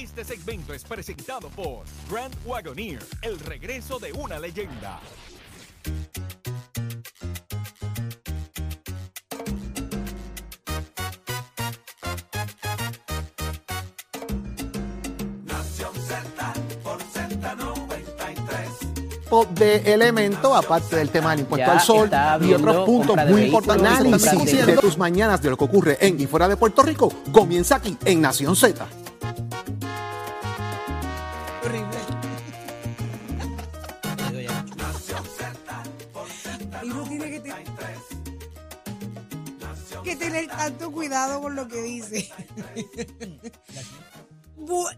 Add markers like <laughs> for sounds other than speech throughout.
Este segmento es presentado por Grand Wagoneer, el regreso de una leyenda. de elemento, aparte del tema del impuesto Ya al sol y otros puntos muy importantes de tus mañanas de lo que ocurre en y fuera de Puerto Rico comienza aquí en Nación Z.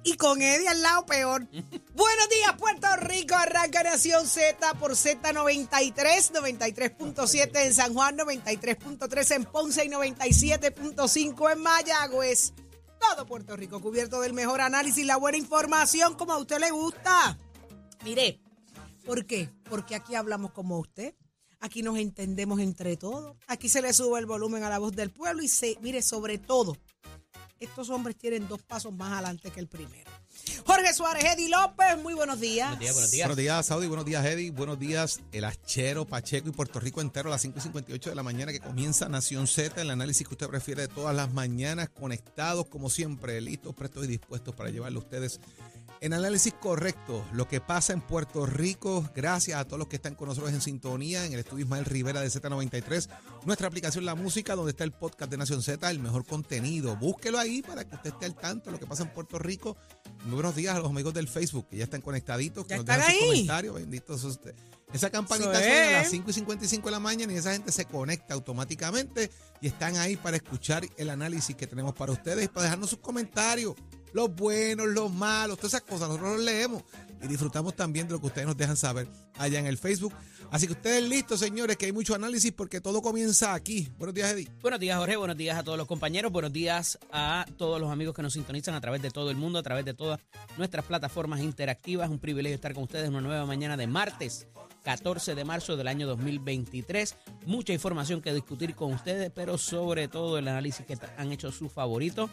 y con Eddie al lado peor. <laughs> Buenos días, Puerto Rico. Arranca Nación Z por Z93, 93.7 en San Juan, 93.3 en Ponce y 97.5 en Mayagüez. Todo Puerto Rico cubierto del mejor análisis, la buena información como a usted le gusta. Mire, ¿por qué? Porque aquí hablamos como usted. Aquí nos entendemos entre todos. Aquí se le sube el volumen a la voz del pueblo y se, mire, sobre todo, estos hombres tienen dos pasos más adelante que el primero. Jorge Suárez, Eddie López, muy buenos días. Buenos días, buenos días. Buenos días, Saudi. Buenos días, Eddie. Buenos días, el Achero, Pacheco y Puerto Rico entero a las 5 y 58 de la mañana que comienza Nación Z, el análisis que usted prefiere de todas las mañanas, conectados como siempre, listos, prestos y dispuestos para llevarle a ustedes en análisis correcto lo que pasa en Puerto Rico. Gracias a todos los que están con nosotros en sintonía en el estudio Ismael Rivera de Z93, nuestra aplicación La Música, donde está el podcast de Nación Z, el mejor contenido. Búsquelo ahí para que usted esté al tanto de lo que pasa en Puerto Rico. Muy buenos días a los amigos del Facebook que ya están conectaditos, que Ya nos dejan sus comentarios. Bendito sea usted. Esa campanita suena a las 5 y 55 de la mañana y esa gente se conecta automáticamente y están ahí para escuchar el análisis que tenemos para ustedes y para dejarnos sus comentarios. Los buenos, los malos, todas esas cosas. Nosotros los leemos y disfrutamos también de lo que ustedes nos dejan saber allá en el Facebook. Así que ustedes listos, señores, que hay mucho análisis porque todo comienza aquí. Buenos días, Eddie. Buenos días, Jorge. Buenos días a todos los compañeros. Buenos días a todos los amigos que nos sintonizan a través de todo el mundo, a través de todas nuestras plataformas interactivas. Un privilegio estar con ustedes en una nueva mañana de martes. 14 de marzo del año 2023. Mucha información que discutir con ustedes, pero sobre todo el análisis que han hecho sus favoritos.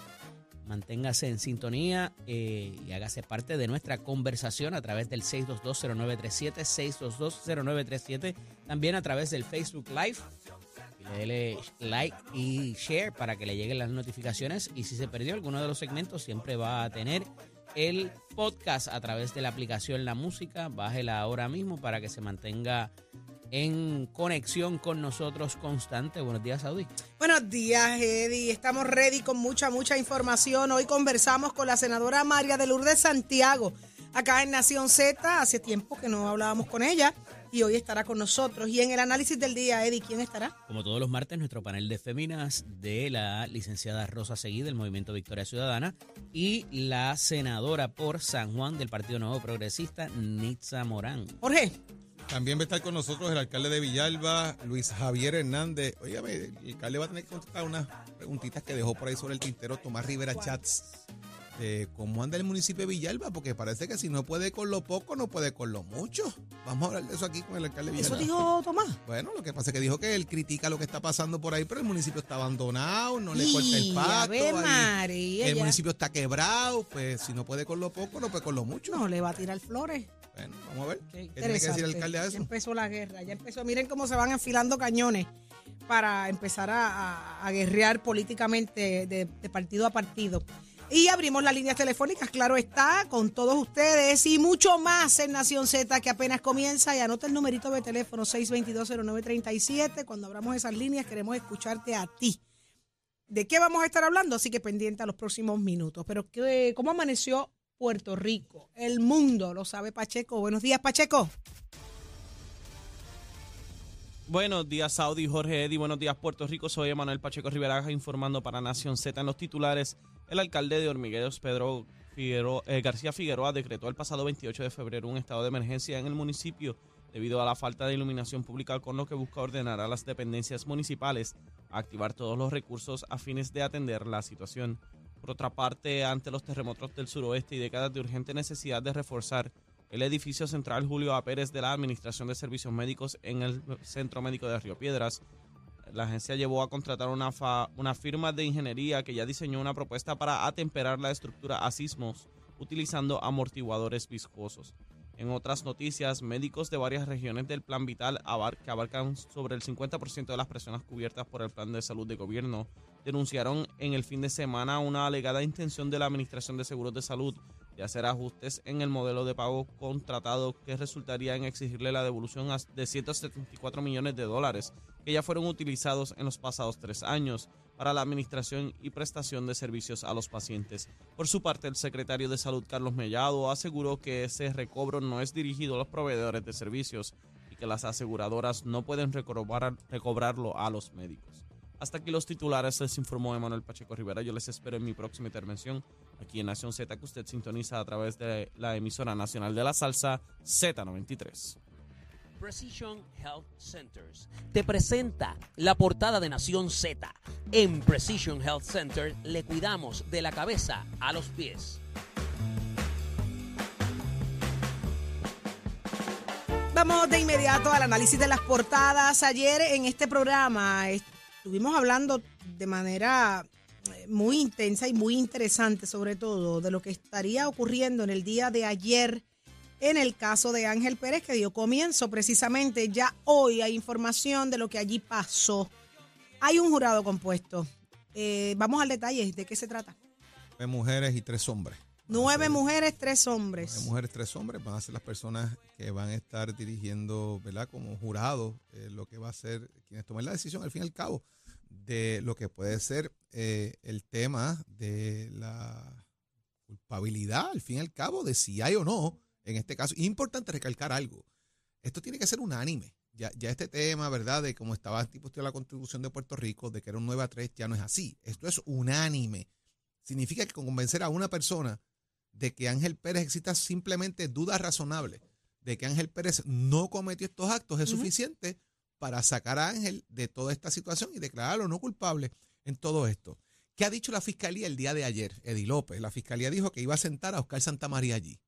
Manténgase en sintonía eh, y hágase parte de nuestra conversación a través del 6220937, 6220937, también a través del Facebook Live. Y Dele like y share para que le lleguen las notificaciones. Y si se perdió alguno de los segmentos, siempre va a tener el podcast a través de la aplicación La Música. Bájela ahora mismo para que se mantenga en conexión con nosotros constante. Buenos días, Saudi. Buenos días, Eddie. Estamos ready con mucha, mucha información. Hoy conversamos con la senadora María de Lourdes Santiago, acá en Nación Z. Hace tiempo que no hablábamos con ella y hoy estará con nosotros. Y en el análisis del día, Eddie, ¿quién estará? Como todos los martes, nuestro panel de féminas de la licenciada Rosa Seguí del Movimiento Victoria Ciudadana y la senadora por San Juan del Partido Nuevo Progresista, Nitza Morán. Jorge. También va a estar con nosotros el alcalde de Villalba, Luis Javier Hernández. Óigame, el alcalde va a tener que contestar unas preguntitas que dejó por ahí sobre el tintero Tomás Rivera Chats. cómo anda el municipio de Villalba, porque parece que si no puede con lo poco, no puede con lo mucho. Vamos a hablar de eso aquí con el alcalde de Eso Villalba. dijo Tomás. Bueno, lo que pasa es que dijo que él critica lo que está pasando por ahí, pero el municipio está abandonado, no le corta el pato. Ahí María, el ya. municipio está quebrado, pues si no puede con lo poco, no puede con lo mucho. No le va a tirar flores. Bueno, vamos a ver. Qué ¿Qué tiene que decir el alcalde a Ya eso? empezó la guerra, ya empezó. Miren cómo se van enfilando cañones para empezar a, a- a guerrear políticamente de, de partido a partido. Y abrimos las líneas telefónicas, claro está, con todos ustedes y mucho más en Nación Z que apenas comienza. Y anota el numerito de teléfono 6220937. Cuando abramos esas líneas queremos escucharte a ti. ¿De qué vamos a estar hablando? Así que pendiente a los próximos minutos. Pero ¿qué, ¿cómo amaneció Puerto Rico? El mundo, lo sabe Pacheco. Buenos días, Pacheco. Buenos días, Saudi, Jorge Eddy. Buenos días, Puerto Rico. Soy Emanuel Pacheco Rivera informando para Nación Z. En los titulares, el alcalde de Hormigueros, Pedro Figueroa- eh, García Figueroa, decretó el pasado 28 de febrero un estado de emergencia en el municipio debido a la falta de iluminación pública, con lo que busca ordenar a las dependencias municipales a activar todos los recursos a fines de atender la situación. Por otra parte, ante los terremotos del suroeste y décadas de urgente necesidad de reforzar el edificio central Julio A. Pérez de la Administración de Servicios Médicos en el Centro Médico de Río Piedras. La agencia llevó a contratar una, fa- una firma de ingeniería que ya diseñó una propuesta para atemperar la estructura a sismos utilizando amortiguadores viscosos. En otras noticias, médicos de varias regiones del Plan Vital que abarcan sobre el 50% de las personas cubiertas por el Plan de Salud de Gobierno denunciaron en el fin de semana una alegada intención de la Administración de Seguros de Salud de hacer ajustes en el modelo de pago contratado que resultaría en exigirle la devolución de 174 millones de dólares que ya fueron utilizados en los pasados tres años para la administración y prestación de servicios a los pacientes. Por su parte, el secretario de Salud, Carlos Mellado, aseguró que ese recobro no es dirigido a los proveedores de servicios y que las aseguradoras no pueden recobrarlo a los médicos. Hasta aquí los titulares, les informó Emanuel Pacheco Rivera. Yo les espero en mi próxima intervención aquí en Nación Z, que usted sintoniza a través de la emisora nacional de la salsa Z93. Precision Health Centers te presenta la portada de Nación Z. En Precision Health Center le cuidamos de la cabeza a los pies. Vamos de inmediato al análisis de las portadas. Ayer en este programa estuvimos hablando de manera eh, muy intensa y muy interesante, sobre todo, de lo que estaría ocurriendo en el día de ayer en el caso de Ángel Pérez, que dio comienzo precisamente. Ya hoy hay información de lo que allí pasó. Hay un jurado compuesto. Eh, vamos al detalle. ¿De qué se trata? Nueve mujeres y tres hombres. Nueve mujeres, tres hombres. Nueve mujeres, tres hombres van a ser las personas que van a estar dirigiendo, ¿verdad? Como jurado, eh, lo que va a ser quienes tomen la decisión al fin y al cabo de lo que puede ser eh, el tema de la culpabilidad, al fin y al cabo, de si hay o no, en este caso. Importante recalcar algo. Esto tiene que ser unánime. Ya, ya este tema, ¿verdad? De cómo estaba tipo la contribución de Puerto Rico, de que era un 9 a 3, ya no es así. Esto es unánime. Significa que convencer a una persona de que Ángel Pérez exista simplemente dudas razonables de que Ángel Pérez no cometió estos actos es suficiente para sacar a Ángel de toda esta situación y declararlo no culpable en todo esto. ¿Qué ha dicho la fiscalía el día de ayer, Eddie López? La fiscalía dijo que iba a sentar a Oscar Santamaría allí.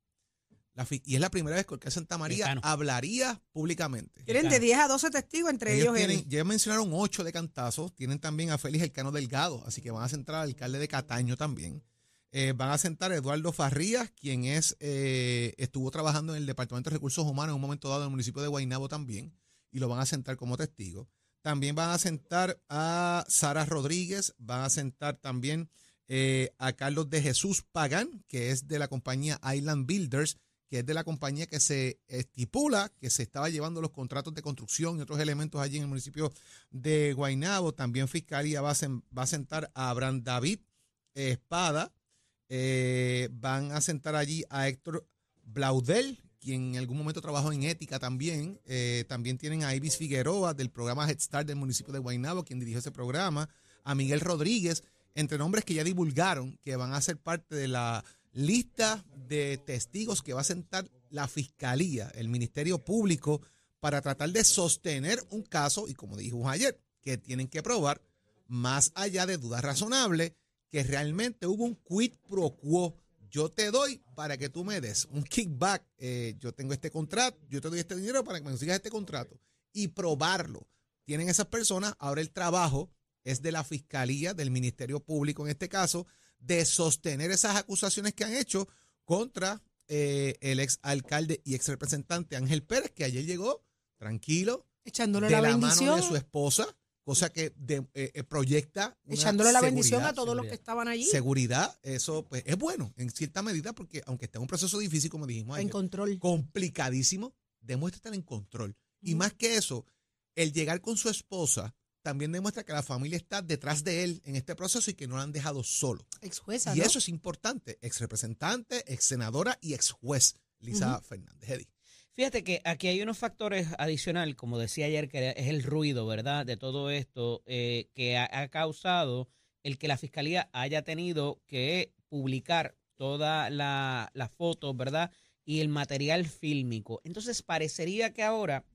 y es la primera vez que Oscar Santamaría hablaría públicamente. Tienen de 10 a 12 testigos, entre ellos, tienen, Ya mencionaron 8 de cantazos. Tienen también a Félix Elcano Delgado, así que van a sentar al alcalde de Cataño también. Eh, van a sentar a Eduardo Farrías, quien es eh, estuvo trabajando en el Departamento de Recursos Humanos en un momento dado en el municipio de Guaynabo también y lo van a sentar como testigo. También van a sentar a Sara Rodríguez, van a sentar también eh, a Carlos de Jesús Pagán, que es de la compañía Island Builders, que es de la compañía que se estipula que se estaba llevando los contratos de construcción y otros elementos allí en el municipio de Guaynabo. También Fiscalía va a, sentar a Abraham David Espada. Eh, van a sentar allí a Héctor Blaudel, quien en algún momento trabajó en ética también. Eh, también tienen a Ibis Figueroa del programa Head Start del municipio de Guaynabo, quien dirigió ese programa. A Miguel Rodríguez, entre nombres que ya divulgaron que van a ser parte de la lista de testigos que va a sentar la Fiscalía, el Ministerio Público, para tratar de sostener un caso, y como dijimos ayer, que tienen que probar, más allá de dudas razonables, que realmente hubo un quid pro quo yo te doy para que tú me des un kickback. Eh, yo tengo este contrato, yo te doy este dinero para que me consigas este contrato y probarlo. Tienen esas personas, ahora el trabajo es de la Fiscalía, del Ministerio Público en este caso, de sostener esas acusaciones que han hecho contra eh, el ex alcalde y ex representante Ángel Pérez, que ayer llegó tranquilo, echándole de la, mano de su esposa cosa que eh, eh, proyecta. Echándole la bendición a todos los que estaban allí. Seguridad, eso pues es bueno en cierta medida porque aunque esté en un proceso difícil, como dijimos en control. complicadísimo, demuestra estar en control. Y más que eso, el llegar con su esposa también demuestra que la familia está detrás de él en este proceso y que no lo han dejado solo. Ex jueza. Y eso es importante. Ex representante, ex senadora y ex juez, Lisa Fernández. Eddie. Fíjate que aquí hay unos factores adicionales, como decía ayer, que es el ruido, ¿verdad? De todo esto eh, que ha, causado el que la fiscalía haya tenido que publicar todas las fotos, ¿verdad? Y el material fílmico. Entonces parecería que ahora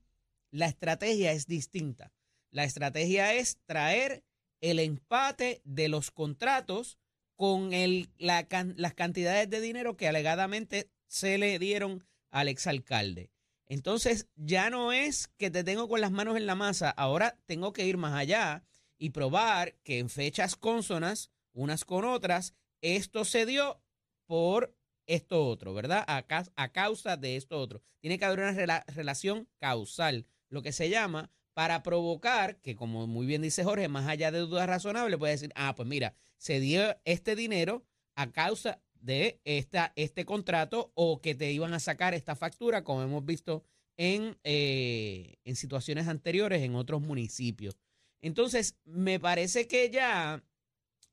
la estrategia es distinta. La estrategia es traer el empate de los contratos con el, la, las cantidades de dinero que alegadamente se le dieron al exalcalde. Entonces ya no es que te tengo con las manos en la masa, ahora tengo que ir más allá y probar que en fechas cónsonas, unas con otras, esto se dio por esto otro, ¿verdad? A, ca- a causa de esto otro. Tiene que haber una rela- relación causal, lo que se llama, para provocar que, como muy bien dice Jorge, más allá de dudas razonables, puede decir, ah, pues mira, se dio este dinero a causa de esta, este contrato o que te iban a sacar esta factura, como hemos visto en, eh, en situaciones anteriores en otros municipios. Entonces, me parece que ya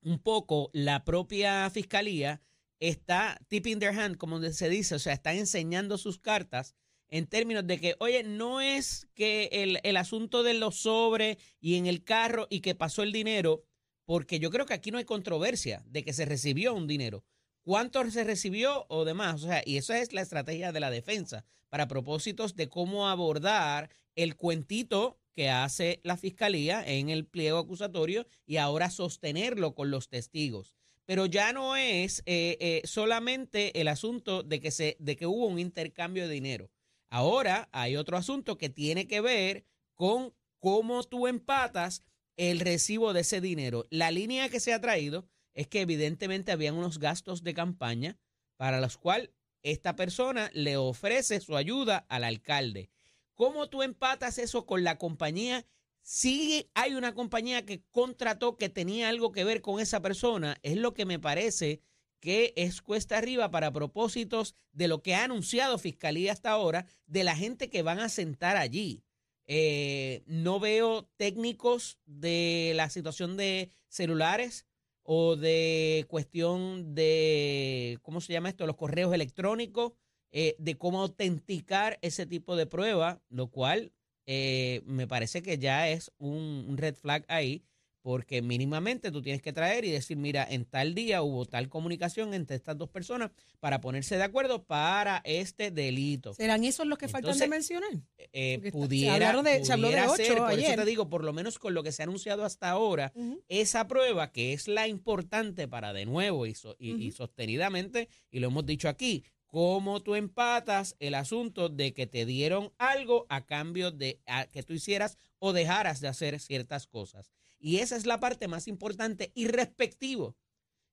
un poco la propia fiscalía está tipping their hand, como se dice, o sea, están enseñando sus cartas en términos de que, oye, no es que el, el asunto de los sobres y en el carro y que pasó el dinero, porque yo creo que aquí no hay controversia de que se recibió un dinero. ¿Cuánto se recibió o demás? O sea, y esa es la estrategia de la defensa para propósitos de cómo abordar el cuentito que hace la fiscalía en el pliego acusatorio y ahora sostenerlo con los testigos. Pero ya no es eh, eh, solamente el asunto de que, se, de que hubo un intercambio de dinero. Ahora hay otro asunto que tiene que ver con cómo tú empatas el recibo de ese dinero. La línea que se ha traído es que evidentemente habían unos gastos de campaña para los cuales esta persona le ofrece su ayuda al alcalde. ¿Cómo tú empatas eso con la compañía? Si hay una compañía que contrató que tenía algo que ver con esa persona, es lo que me parece que es cuesta arriba para propósitos de lo que ha anunciado Fiscalía hasta ahora, de la gente que van a sentar allí. Eh, no veo técnicos de la situación de celulares o de cuestión de, ¿cómo se llama esto? Los correos electrónicos, eh, de cómo autenticar ese tipo de prueba, lo cual eh, me parece que ya es un, un red flag ahí, porque mínimamente tú tienes que traer y decir, mira, en tal día hubo tal comunicación entre estas dos personas para ponerse de acuerdo para este delito. ¿Serán esos los que faltan de Entonces, mencionar? Eh, se pudiera, hablaron de- se habló de pudiera ocho ser, por ayer. eso te digo, por lo menos con lo que se ha anunciado hasta ahora, esa prueba que es la importante para de nuevo y, so- y- y Ujú. sostenidamente, y lo hemos dicho aquí, cómo tú empatas el asunto de que te dieron algo a cambio de a- que tú hicieras o dejaras de hacer ciertas cosas. Y esa es la parte más importante y respectivo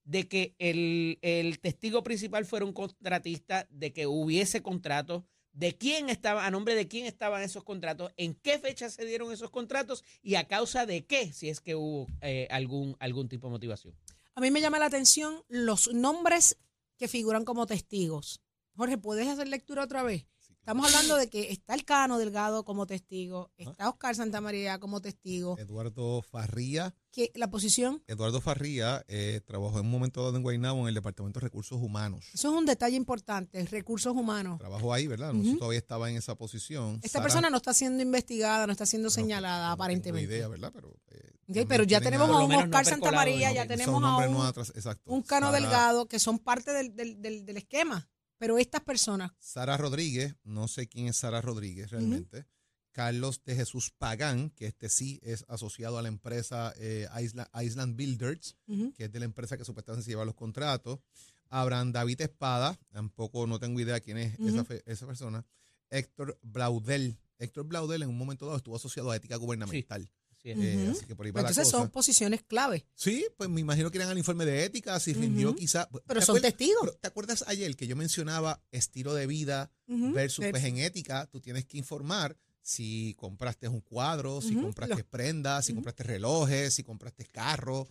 de que el, el testigo principal fuera un contratista, de que hubiese contratos, de quién estaba, a nombre de quién estaban esos contratos, en qué fecha se dieron esos contratos y a causa de qué, si es que hubo eh, algún, algún tipo de motivación. A mí me llama la atención los nombres que figuran como testigos. Jorge, ¿puedes hacer lectura otra vez? Estamos hablando de que está el Cano Delgado como testigo, está Oscar Santamaría como testigo. Eduardo Farría. que ¿La posición? Eduardo Farría eh, trabajó en un momento dado en Guaynabo en el Departamento de Recursos Humanos. Eso es un detalle importante, recursos humanos. Trabajó ahí, ¿verdad? No todavía estaba en esa posición. Esta Sara- persona no está siendo investigada, no está siendo no, señalada, no tengo aparentemente. idea, ¿verdad? Pero, eh, Ok, también pero ya tenemos a- un Oscar Santamaría, ya tenemos a un, exacto. un Cano Sara- Delgado, que son parte del, del- del- del esquema. Pero estas personas, Sara Rodríguez, no sé quién es Sara Rodríguez realmente. Carlos de Jesús Pagán, que este sí es asociado a la empresa eh, Isla- Island Builders, que es de la empresa que supuestamente se lleva los contratos. Abraham David Espada, tampoco no tengo idea quién es esa, esa persona. Héctor Blaudel. Héctor Blaudel en un momento dado estuvo asociado a ética gubernamental. Así es. Eh, así que por ahí va pues la entonces cosa. son posiciones clave. Sí, pues me imagino que eran al informe de ética, si rindió Ujú. quizá. Pero ¿Te son acuerdas- testigos. ¿Te acuerdas ayer que yo mencionaba estilo de vida versus pues en ética? Tú tienes que informar si compraste un cuadro, si compraste los- prendas, si compraste relojes, si compraste carro.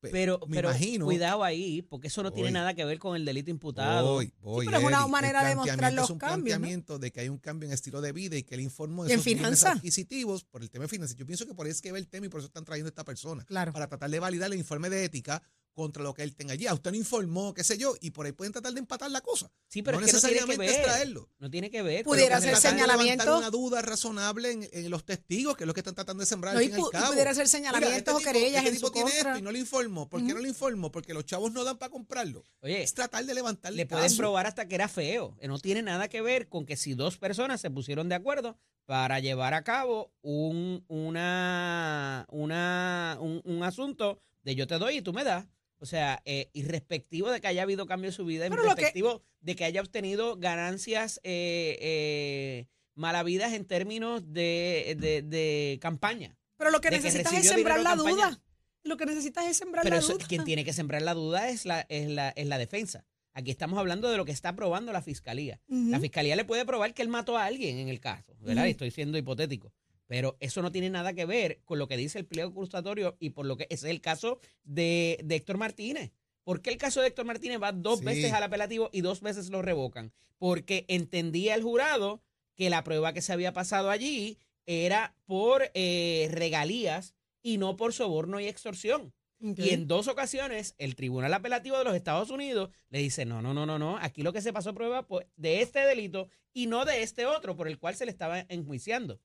Pe- Pero, me pero imagino. cuidado ahí, porque eso no tiene nada que ver con el delito imputado. Voy, voy, pero es una manera de planteamiento los es un cambios, ¿no? planteamiento de que hay un cambio en estilo de vida y que él informó ¿Y de esos bienes adquisitivos por el tema de finanzas. Yo pienso que por ahí es que ve el tema y por eso están trayendo a esta persona. Claro. Para tratar de validar el informe de ética contra lo que él tenga allí. A usted no informó, qué sé yo, y por ahí pueden tratar de empatar la cosa. Sí, pero no es que no tiene que necesariamente ver. extraerlo. No tiene que ver. Pudiera ser señalamiento. levantar una duda razonable en, en los testigos, que es lo que están tratando de sembrar No, al y fin y al pu- y cabo. pudiera ser Mira, señalamientos este o tipo- querellas este en tipo su tiene contra. esto y no lo informó. ¿Por qué no lo informó? Porque los chavos no dan para comprarlo. Oye, Es tratar de levantar le pueden probar hasta que era feo. Eh, No tiene nada que ver con que si dos personas se pusieron de acuerdo para llevar a cabo un, una, una, un, un asunto de yo te doy y tú me das. O sea, eh, irrespectivo de que haya habido cambio en su vida, Pero lo que- irrespectivo de que haya obtenido ganancias eh, eh, malavidas en términos de, de, de campaña. Pero lo que necesitas es sembrar la campaña. duda. Lo que necesitas es sembrar Pero la eso- duda. quien tiene que sembrar la duda es la, es la, es la defensa. Aquí estamos hablando de lo que está probando la fiscalía. La fiscalía le puede probar que él mató a alguien en el caso, ¿verdad? Estoy siendo hipotético. Pero eso no tiene nada que ver con lo que dice el pliego acusatorio y por lo que ese es el caso de, de Héctor Martínez. ¿Por qué el caso de Héctor Martínez va dos Sí. veces al apelativo y dos veces lo revocan? Porque entendía el jurado que la prueba que se había pasado allí era por eh, regalías y no por soborno y extorsión. Y en dos ocasiones el Tribunal Apelativo de los Estados Unidos le dice, no, no, no, no, no, aquí lo que se pasó prueba pues, de este delito y no de este otro por el cual se le estaba enjuiciando.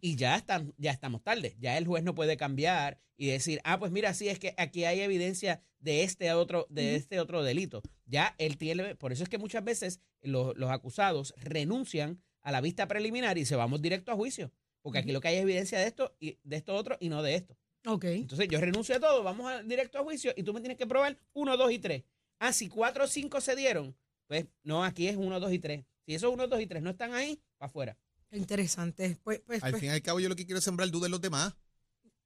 Y ya, están, ya estamos tarde. Ya el juez no puede cambiar y decir, ah, pues mira, sí, es que aquí hay evidencia de este otro, de este otro delito. Ya él tiene, por eso es que muchas veces los, los acusados renuncian a la vista preliminar y se vamos directo a juicio. Porque aquí lo que hay es evidencia de esto y de esto otro y no de esto. Ok. Entonces yo renuncio a todo, vamos a, directo a juicio y tú me tienes que probar uno, dos y tres. Ah, si cuatro o cinco se dieron, pues no, aquí es uno, dos y tres. Si esos uno, dos y tres no están ahí, para afuera. Interesante. Pues, pues, Al pues, fin y al cabo, yo lo que quiero es sembrar duda en los demás.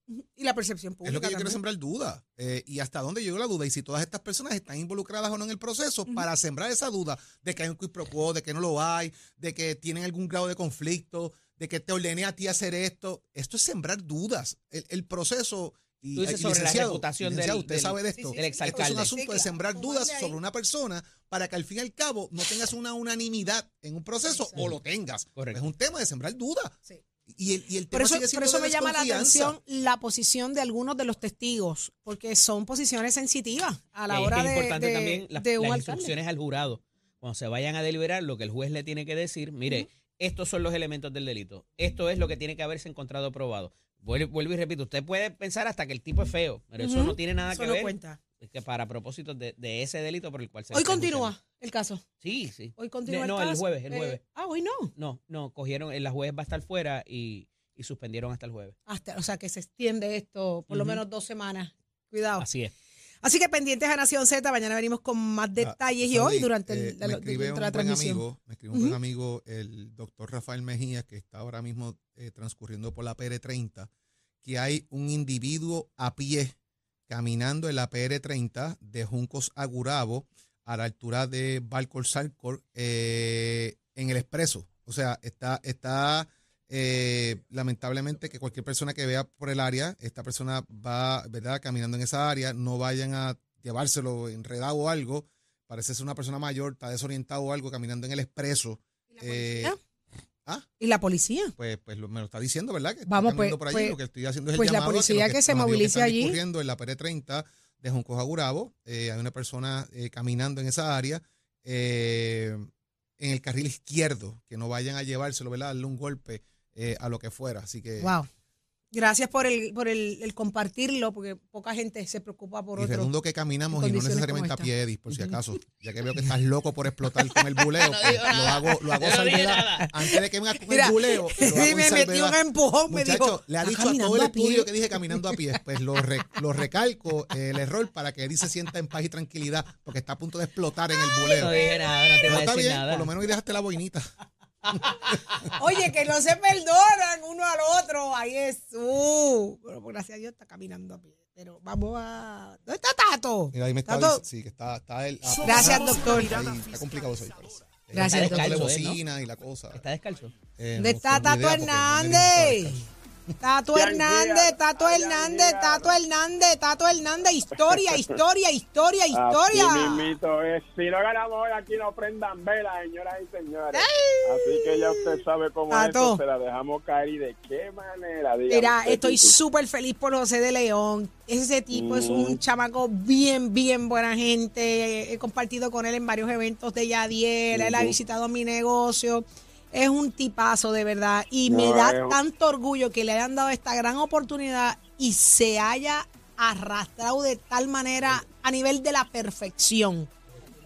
y la percepción pública. Es lo que yo quiero sembrar duda. Eh, y hasta dónde llegó la duda. Y si todas estas personas están involucradas o no en el proceso para sembrar esa duda de que hay un quid pro quo, de que no lo hay, de que tienen algún grado de conflicto, de que te ordené a ti hacer esto. Esto es sembrar dudas. El, el proceso. Y, Tú dices y sobre la reputación del- usted del- sabe de sí, esto. sí, del Esto es un asunto Sí, de sembrar dudas sobre una persona para que al fin y al cabo no tengas una unanimidad en un proceso Exacto. o lo tengas. Correcto. Es un tema de sembrar dudas. Sí. Y el, y el Por tema eso, sigue por eso de me llama la atención la posición de algunos de los testigos, porque son posiciones sensitivas a la hora de, es importante de- también las, de un las alcalde. instrucciones al jurado. Cuando se vayan a deliberar, lo que el juez le tiene que decir, mire, estos son los elementos del delito. Esto es lo que tiene que haberse encontrado probado. Vuelvo, y repito, usted puede pensar hasta que el tipo es feo, pero eso no tiene nada Eso que no ver cuenta. es que para propósitos de, de ese delito por el cual se Hoy continúa el caso. Sí, sí. Hoy continúa no, el el caso. jueves, el Eh, jueves. ah, hoy no. No, no, cogieron, la juez va a estar fuera y, y suspendieron hasta el jueves. Hasta, o sea, que se extiende esto por lo menos dos semanas. Cuidado. Así es. Así que pendientes a Nación Z, mañana venimos con más detalles y Ah, hoy durante eh, el- la, me escribe un la buen transmisión. amigo, me escribe un buen amigo, el doctor Rafael Mejía, que está ahora mismo eh, transcurriendo por la PR30, que hay un individuo a pie caminando en la PR30 de Juncos a Gurabo a la altura de Balcor Salcor eh, en el expreso. O sea, está, está eh, lamentablemente que cualquier persona que vea por el área, esta persona va, ¿verdad?, caminando en esa área, no vayan a llevárselo enredado o algo. Parece ser una persona mayor, está desorientado o algo, caminando en el expreso. ¿Y la Eh, policía? ¿ah? ¿Y la policía? Pues, pues lo- me lo está diciendo, ¿verdad? Que Vamos, pues, por allí. pues, lo que estoy haciendo es el pues la llamado a policía que se movilice allí. discurriendo en la PR30 de Juncos a Gurabo. eh, hay una persona eh, caminando en esa área. eh, en el carril izquierdo, que no vayan a llevárselo, ¿verdad? Darle un golpe eh, a lo que fuera. Así que Wow. Gracias por el, por el, el compartirlo, porque poca gente se preocupa por y otro. redundo que caminamos y no necesariamente a pie, Edis, por si acaso. <laughs> Ya que veo que estás loco por explotar con el buleo, <laughs> No pues, lo nada. hago, lo hago no salvedad. Antes de que vengas con Mira, el buleo, lo <laughs> hago me metió un empujón, me Muchacho, dijo. le ha "¿Está dicho a todo el caminando a pie?". estudio que dije caminando a pie. Pues lo, re- lo recalco eh, el error para que Eddie se sienta en paz y tranquilidad porque está a punto de explotar en el buleo. No dije nada, no te voy a decir bien, nada. por lo menos hoy dejaste la boinita. Oye, que no se perdonan uno al otro. Ay, Jesús. Pero por gracias a Dios está caminando a pie. Pero vamos a. ¿Dónde está Tato? Mira, ahí me está Tato. sí, que está, está él. ah, Gracias, ahí, doctor. está complicado eso ahí, parece. Eh, Gracias, doctor. la bocina y la cosa. Está descalzo. Eh, ¿Dónde no está Tato idea no Hernández? Tato Hernández, Tato Hernández, Tato Hernández, Tato Hernández. Historia, historia, historia, historia. Así es. Si no ganamos hoy, aquí no prendan velas, señoras y señores. Así que ya usted sabe cómo es Tato. esto. Se la dejamos caer y de qué manera. Mira, estoy súper feliz por José de León. Ese tipo es un Mm. chamaco bien, bien buena gente. He compartido con él en varios eventos de Yadier. Él ha visitado mi negocio. Es un tipazo de verdad. Y No, me da es tanto orgullo que le hayan dado esta gran oportunidad y se haya arrastrado de tal manera a nivel de la perfección.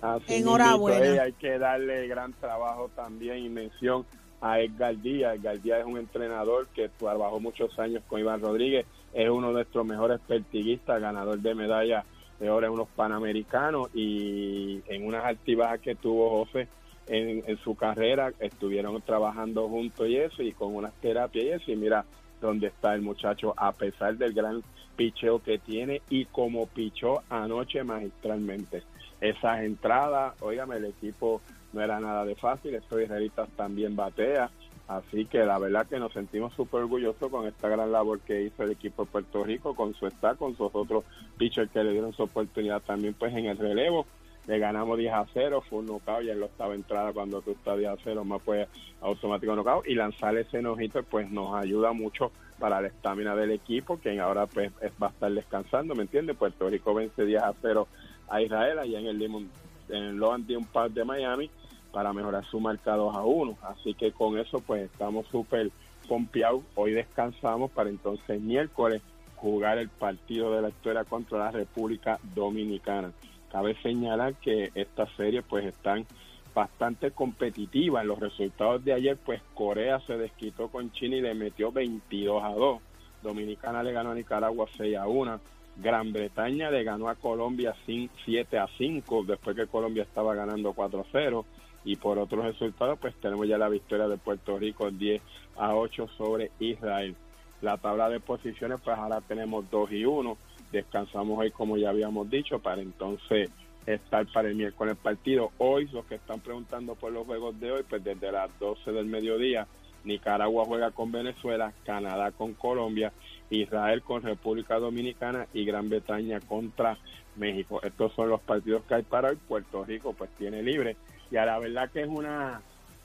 Así Enhorabuena. es, hay que darle gran trabajo también y mención a Edgar Díaz. Edgar Díaz es un entrenador que trabajó muchos años con Iván Rodríguez. Es uno de nuestros mejores pertiguistas, ganador de medalla de oro en unos panamericanos y en unas altibajas que tuvo José en, su carrera estuvieron trabajando juntos y eso y con unas terapias y eso y mira dónde está el muchacho a pesar del gran picheo que tiene y como pichó anoche magistralmente esas entradas. Óigame, el equipo no era nada de fácil, estos israelitas también batea. Así que la verdad que nos sentimos súper orgullosos con esta gran labor que hizo el equipo de Puerto Rico, con su staff, con sus otros pitchers que le dieron su oportunidad también pues en el relevo. Le ganamos 10 a 0, fue un knockout y en la octava entrada cuando tú estás 10 a 0 más pues automático knockout y lanzar ese enojito pues nos ayuda mucho para la estamina del equipo, quien ahora pues va a estar descansando, ¿me entiendes? Puerto Rico vence 10 a 0 a Israel allá en el Limón, en Loan Park de Miami para mejorar su marca 2 a 1. Así que con eso pues estamos súper pompeados. Hoy descansamos para entonces miércoles jugar el partido de la historia contra la República Dominicana. Cabe señalar que estas series pues están bastante competitivas. En los resultados de ayer pues Corea se desquitó con China y le metió 22 a 2. Dominicana le ganó a Nicaragua 6 a 1. Gran Bretaña le ganó a Colombia 7 a 5 después que Colombia estaba ganando 4 a 0 y por otros resultados pues tenemos ya la victoria de Puerto Rico 10 a 8 sobre Israel. La tabla de posiciones pues ahora tenemos 2 y 1, descansamos hoy como ya habíamos dicho para entonces estar para el miércoles partido. Hoy los que están preguntando por los juegos de hoy pues desde las 12 del mediodía Nicaragua juega con Venezuela, Canadá con Colombia, Israel con República Dominicana y Gran Bretaña contra México. Estos son los partidos que hay para hoy. Puerto Rico pues tiene libre y a la verdad que es una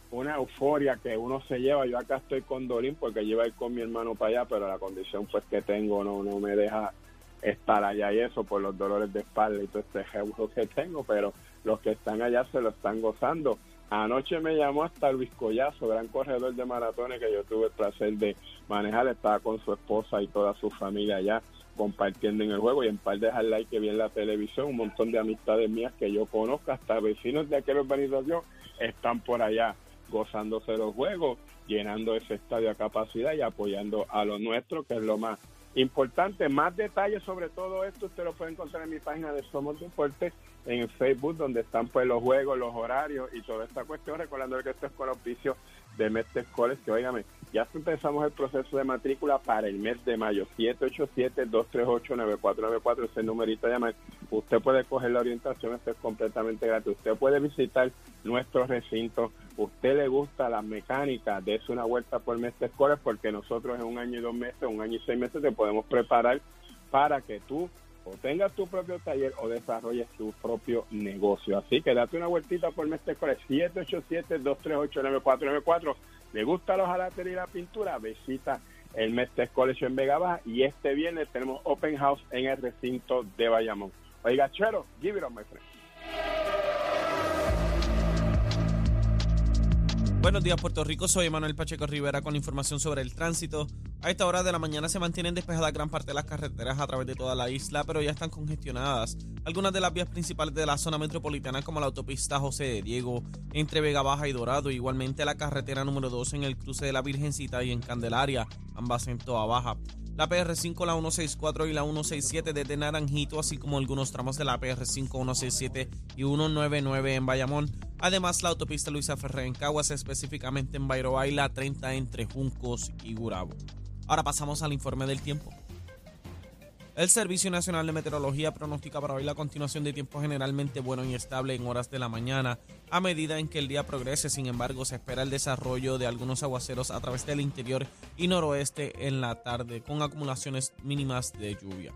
una euforia que uno se lleva. Yo acá estoy con Dorín porque llevo a con mi hermano para allá, pero la condición pues que tengo no no me deja estar allá y eso por los dolores de espalda y todo este jebuso que tengo, pero los que están allá se lo están gozando. Anoche me llamó hasta Luis Collazo, gran corredor de maratones que yo tuve el placer de manejar, estaba con su esposa y toda su familia allá compartiendo en el juego y en par de like que vi en la televisión, un montón de amistades mías que yo conozco, hasta vecinos de aquella urbanización están por allá gozándose los juegos, llenando ese estadio a capacidad y apoyando a lo nuestro, que es lo más importante. Más detalles sobre todo esto usted lo puede encontrar en mi página de Somos Deportes en Facebook, donde están pues los juegos, los horarios y toda esta cuestión, recordando que esto es con auspicio de Mestre College, que óigame, ya empezamos el proceso de matrícula para el mes de mayo. 787-238-9494 es el numerito de llamar. Usted puede coger la orientación, esto es completamente gratis. Usted puede visitar nuestro recinto. Usted le gusta la mecánica, dése una vuelta por Mestre College porque nosotros en un año y dos meses, un año y seis meses te podemos preparar para que tú o tengas tu propio taller o desarrolles tu propio negocio. Así que date una vueltita por Mestre College. 787-238-9494 le gusta los jalatería y la pintura, visita el Mestre College en Vega Baja y este viernes tenemos Open House en el recinto de Bayamón. Oiga, Chero, give it up, my friend. Buenos días, Puerto Rico. Soy Manuel Pacheco Rivera con información sobre el tránsito. A esta hora de la mañana se mantienen despejadas gran parte de las carreteras a través de toda la isla, pero ya están congestionadas. Algunas de las vías principales de la zona metropolitana, como la autopista José de Diego, entre Vega Baja y Dorado, igualmente la carretera número 2 en el cruce de la Virgencita y en Candelaria, ambas en Toa Baja la PR5, la 164 y la 167 desde Naranjito, así como algunos tramos de la PR5, 167 y 199 en Bayamón. Además, la autopista Luisa Ferrer en Caguas, específicamente en Bayroa y la 30 entre Juncos y Gurabo. Ahora pasamos al informe del tiempo. El Servicio Nacional de Meteorología pronostica para hoy la continuación de tiempo generalmente bueno y estable en horas de la mañana. A medida en que el día progrese, sin embargo, se espera el desarrollo de algunos aguaceros a través del interior y noroeste en la tarde, con acumulaciones mínimas de lluvia.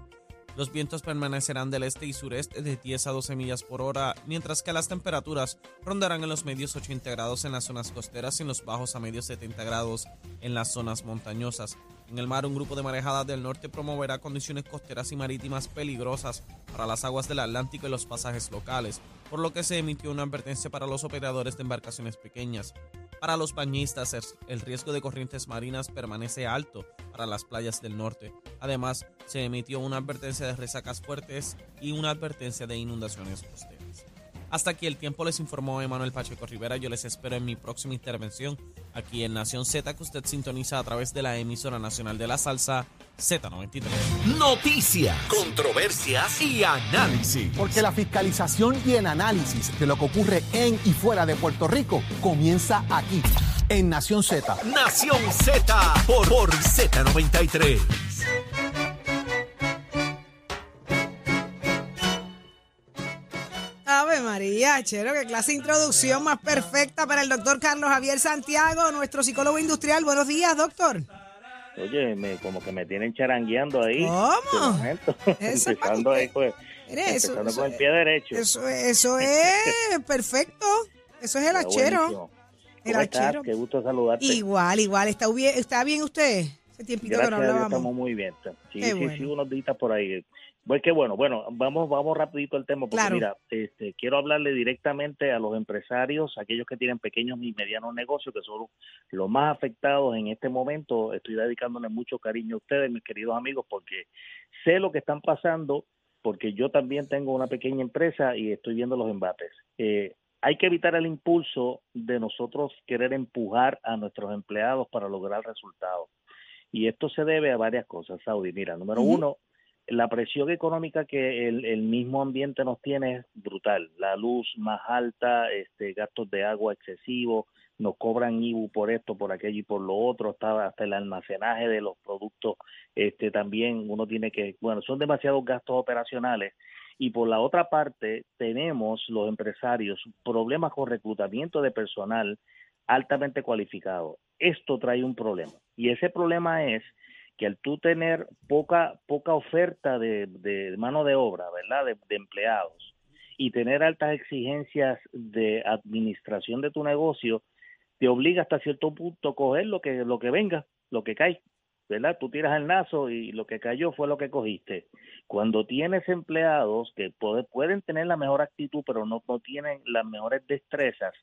Los vientos permanecerán del este y sureste de 10 a 12 millas por hora, mientras que las temperaturas rondarán en los medios 80 grados en las zonas costeras y en los bajos a medios 70 grados en las zonas montañosas. En el mar, un grupo de marejadas del norte promoverá condiciones costeras y marítimas peligrosas para las aguas del Atlántico y los pasajes locales, por lo que se emitió una advertencia para los operadores de embarcaciones pequeñas. Para los bañistas, el riesgo de corrientes marinas permanece alto para las playas del norte. Además, se emitió una advertencia de resacas fuertes y una advertencia de inundaciones costeras. Hasta aquí el tiempo les informó Emanuel Pacheco Rivera. Yo les espero en mi próxima intervención aquí en Nación Z, que usted sintoniza a través de la emisora nacional de la salsa Z93. Noticias, controversias y análisis. Porque la fiscalización y el análisis de lo que ocurre en y fuera de Puerto Rico comienza aquí, en Nación Z. Nación Z por, por Z93. María, Chero, qué clase de introducción más perfecta para el doctor Carlos Javier Santiago, nuestro psicólogo industrial. Buenos días, doctor. Oye, me, como que me tienen charangueando ahí. ¿Cómo? <laughs> Eso empezando ahí pues, Mire, eso, empezando eso, con el pie derecho. eso, eso <laughs> es perfecto. Eso es el Está hachero. buenísimo. El ¿Cómo estás? hachero. Qué gusto saludarte. Igual, igual. ¿Está bien, está bien usted? Hace tiempito Gracias que no hablábamos. estamos muy bien. Sí, Qué sí, bueno. sí, unos días por ahí. Pues qué bueno, bueno, vamos, vamos rapidito al tema, porque Claro. mira, este, quiero hablarle directamente a los empresarios, aquellos que tienen pequeños y medianos negocios, que son los más afectados en este momento. Estoy dedicándole mucho cariño a ustedes, mis queridos amigos, porque sé lo que están pasando, porque yo también tengo una pequeña empresa y estoy viendo los embates. Eh, hay que evitar el impulso de nosotros querer empujar a nuestros empleados para lograr resultados. Y esto se debe a varias cosas, Saudi. Mira, número uno, la presión económica que el, el mismo ambiente nos tiene es brutal. La luz más alta, este, gastos de agua excesivos, nos cobran IBU por esto, por aquello y por lo otro, hasta, hasta el almacenaje de los productos, este, también uno tiene que, bueno, son demasiados gastos operacionales. Y por la otra parte, tenemos los empresarios problemas con reclutamiento de personal altamente cualificado. Esto trae un problema. Y ese problema es que al tú tener poca, poca oferta de, de mano de obra, ¿verdad? De, de empleados y tener altas exigencias de administración de tu negocio, te obliga hasta cierto punto a coger lo que, lo que venga, lo que cae, ¿verdad? Tú tiras el nazo y lo que cayó fue lo que cogiste. Cuando tienes empleados que puede- pueden tener la mejor actitud, pero no, no tienen las mejores destrezas,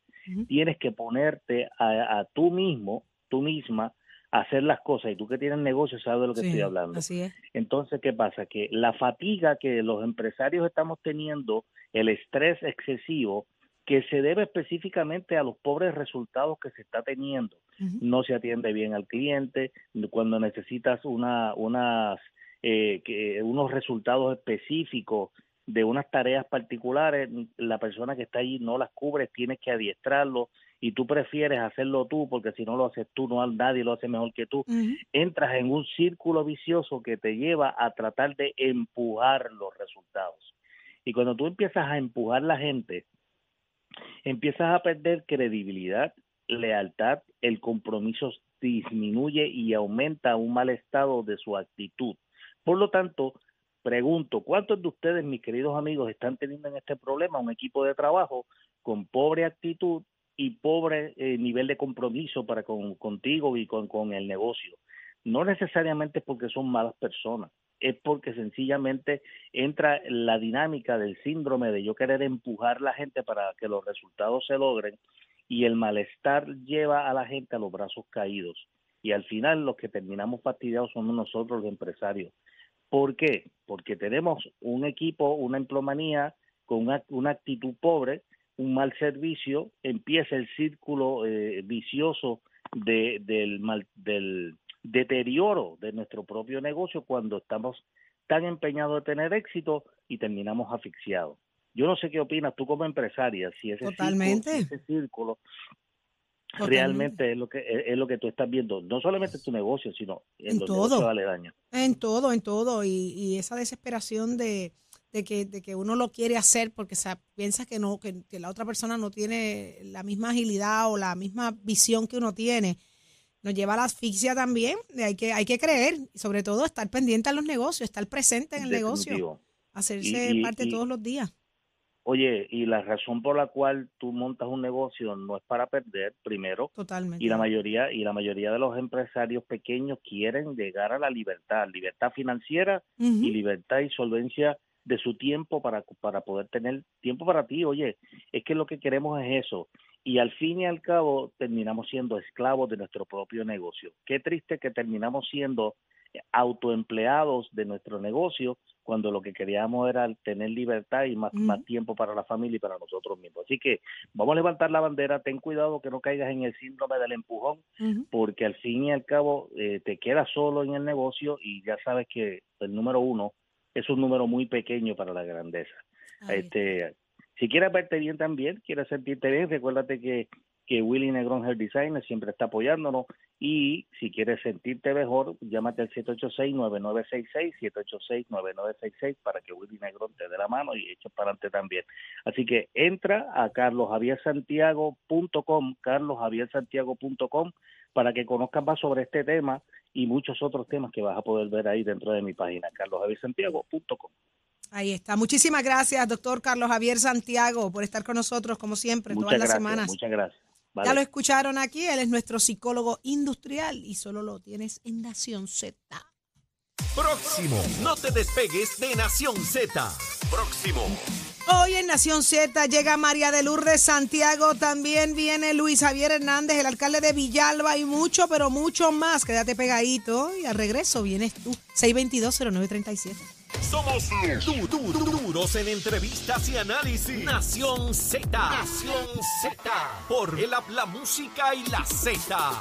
tienes que ponerte a, a tú mismo, tú misma, hacer las cosas. Y tú que tienes negocio sabes de lo que Sí, estoy hablando. Así es. Entonces, ¿qué pasa? Que la fatiga que los empresarios estamos teniendo, el estrés excesivo, que se debe específicamente a los pobres resultados que se está teniendo. No se atiende bien al cliente, cuando necesitas una, unas, eh, que, unos resultados específicos de unas tareas particulares, la persona que está allí no las cubre, tienes que adiestrarlo y tú prefieres hacerlo tú porque si no lo haces tú, no nadie lo hace mejor que tú entras en un círculo vicioso que te lleva a tratar de empujar los resultados. Y cuando tú empiezas a empujar la gente, empiezas a perder credibilidad, lealtad, el compromiso disminuye y aumenta un mal estado de su actitud. Por lo tanto, pregunto, ¿cuántos de ustedes, mis queridos amigos, están teniendo en este problema un equipo de trabajo con pobre actitud y pobre eh, nivel de compromiso para con, contigo y con, con el negocio? No necesariamente porque son malas personas, es porque sencillamente entra la dinámica del síndrome de yo querer empujar la gente para que los resultados se logren y el malestar lleva a la gente a los brazos caídos y al final los que terminamos fastidiados somos nosotros los empresarios. ¿Por qué? Porque tenemos un equipo, una emplomanía con una actitud pobre, un mal servicio, empieza el círculo eh, vicioso de, del, mal, del deterioro de nuestro propio negocio cuando estamos tan empeñados de tener éxito y terminamos asfixiados. Yo no sé qué opinas tú como empresaria, si ese Totalmente. círculo, si ese círculo Totalmente. realmente es lo que es, es lo que tú estás viendo, no solamente en tu negocio, sino en, En los todo. negocios aledaños. En todo, en todo. Y, y esa desesperación de, de que, de que uno lo quiere hacer porque sa- piensa que no, que, que la otra persona no tiene la misma agilidad o la misma visión que uno tiene, nos lleva a la asfixia también. De hay que, hay que creer, y sobre todo estar pendiente a los negocios, estar presente en el negocio, hacerse Y- y- parte y- todos los días. Oye, y la razón por la cual tú montas un negocio no es para perder, primero, Totalmente. y la mayoría y la mayoría de los empresarios pequeños quieren llegar a la libertad, libertad financiera y libertad y solvencia de su tiempo para, para poder tener tiempo para ti. Oye, es que lo que queremos es eso. Y al fin y al cabo terminamos siendo esclavos de nuestro propio negocio. Qué triste que terminamos siendo autoempleados de nuestro negocio cuando lo que queríamos era tener libertad y más, más tiempo para la familia y para nosotros mismos. Así que vamos a levantar la bandera, ten cuidado que no caigas en el síndrome del empujón, porque al fin y al cabo eh, te quedas solo en el negocio y ya sabes que el número uno es un número muy pequeño para la grandeza. Este, si quieres verte bien también, quieres sentirte bien, recuérdate que que Willy Negrón Hair Designer siempre está apoyándonos y si quieres sentirte mejor, llámate al 786-9966, 786-9966 para que Willy Negrón te dé la mano y eche para adelante también. Así que entra a carlosjaviersantiago.com, carlosjaviersantiago.com para que conozcas más sobre este tema y muchos otros temas que vas a poder ver ahí dentro de mi página, carlosjaviersantiago.com. Ahí está. Muchísimas gracias, doctor Carlos Javier Santiago, por estar con nosotros, como siempre, Muchas todas las gracias, semanas. muchas gracias. Ya lo escucharon aquí, él es nuestro psicólogo industrial y solo lo tienes en Nación Z. Próximo. No te despegues de Nación Z. Próximo. Hoy en Nación Z llega María de Lourdes Santiago, también viene Luis Javier Hernández, el alcalde de Villalba y mucho, pero mucho más. Quédate pegadito y al regreso vienes tú, 622-0937. Somos du- du- du- duros en entrevistas y análisis. Nación Z. Nación Z. Por el la música y la Z.